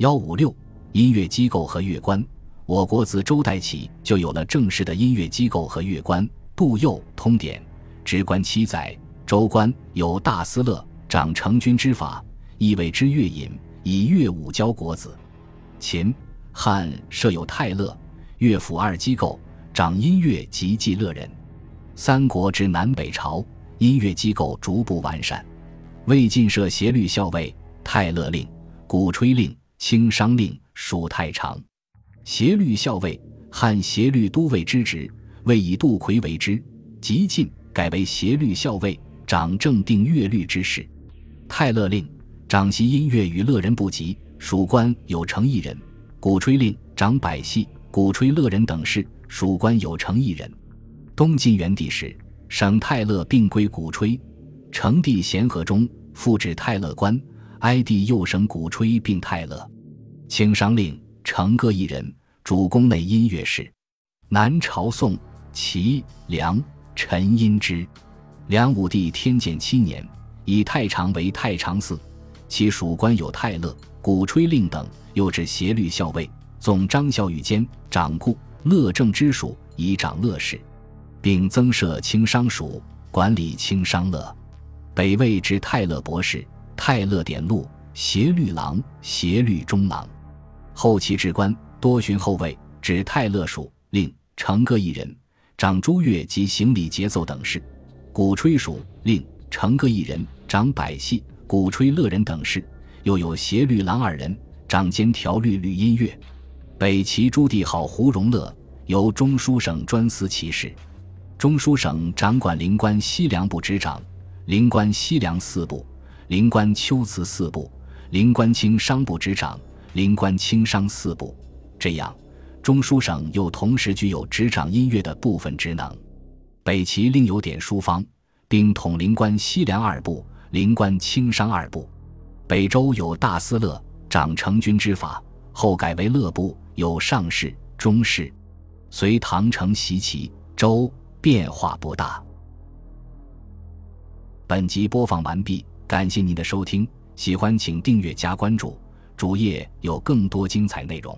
幺五六音乐机构和乐官，我国自周代起就有了正式的音乐机构和乐官。杜佑《通典》直观七载，周官有大司乐，掌成军之法，意谓之乐引，以乐舞教国子。秦汉设有泰勒、乐府二机构，掌音乐及祭乐人。三国至南北朝，音乐机构逐步完善。魏晋设协律校尉，泰勒令、鼓吹令、清商令属太常。协律校尉，汉协律都尉之职。魏以杜奎为之，即晋改为协律校尉，掌正定乐律之事。泰勒令掌习音乐与乐人不及，属官有成一人；鼓吹令掌百戏、鼓吹乐人等事，属官有成一人。东晋元帝时，省泰勒并归鼓吹，成帝咸和中复置泰勒官，哀帝又省鼓吹并泰勒。清商令成各一人，主宫内音乐事。南朝宋。齐梁陈因之，梁武帝天监七年，以太常为太常寺，其属官有泰勒、鼓吹令等，又置协律校尉，总张孝与监，掌故乐政之属，以掌乐事，并增设清商署，管理清商乐。北魏之泰勒博士、泰勒典录、协律郎、协律中郎。后期之官多巡后尉，指泰勒署，令承各一人。掌诸乐及行礼节奏等事，鼓吹属令承各一人，掌百戏、鼓吹乐人等事，又有协律郎二人，掌监调律律音乐。北齐朱棣好胡荣乐，由中书省专司其事。中书省掌管灵官西凉部执掌，灵官西凉四部，灵官秋辞四部，灵官清商部执掌，灵官清商四部。这样。中书省又同时具有执掌音乐的部分职能，北齐另有点书坊，并统灵官西凉二部、灵官清商二部。北周有大司乐，掌成军之法，后改为乐部，有上士、中士。隋唐承袭齐、周，变化不大。本集播放完毕，感谢您的收听，喜欢请订阅加关注，主页有更多精彩内容。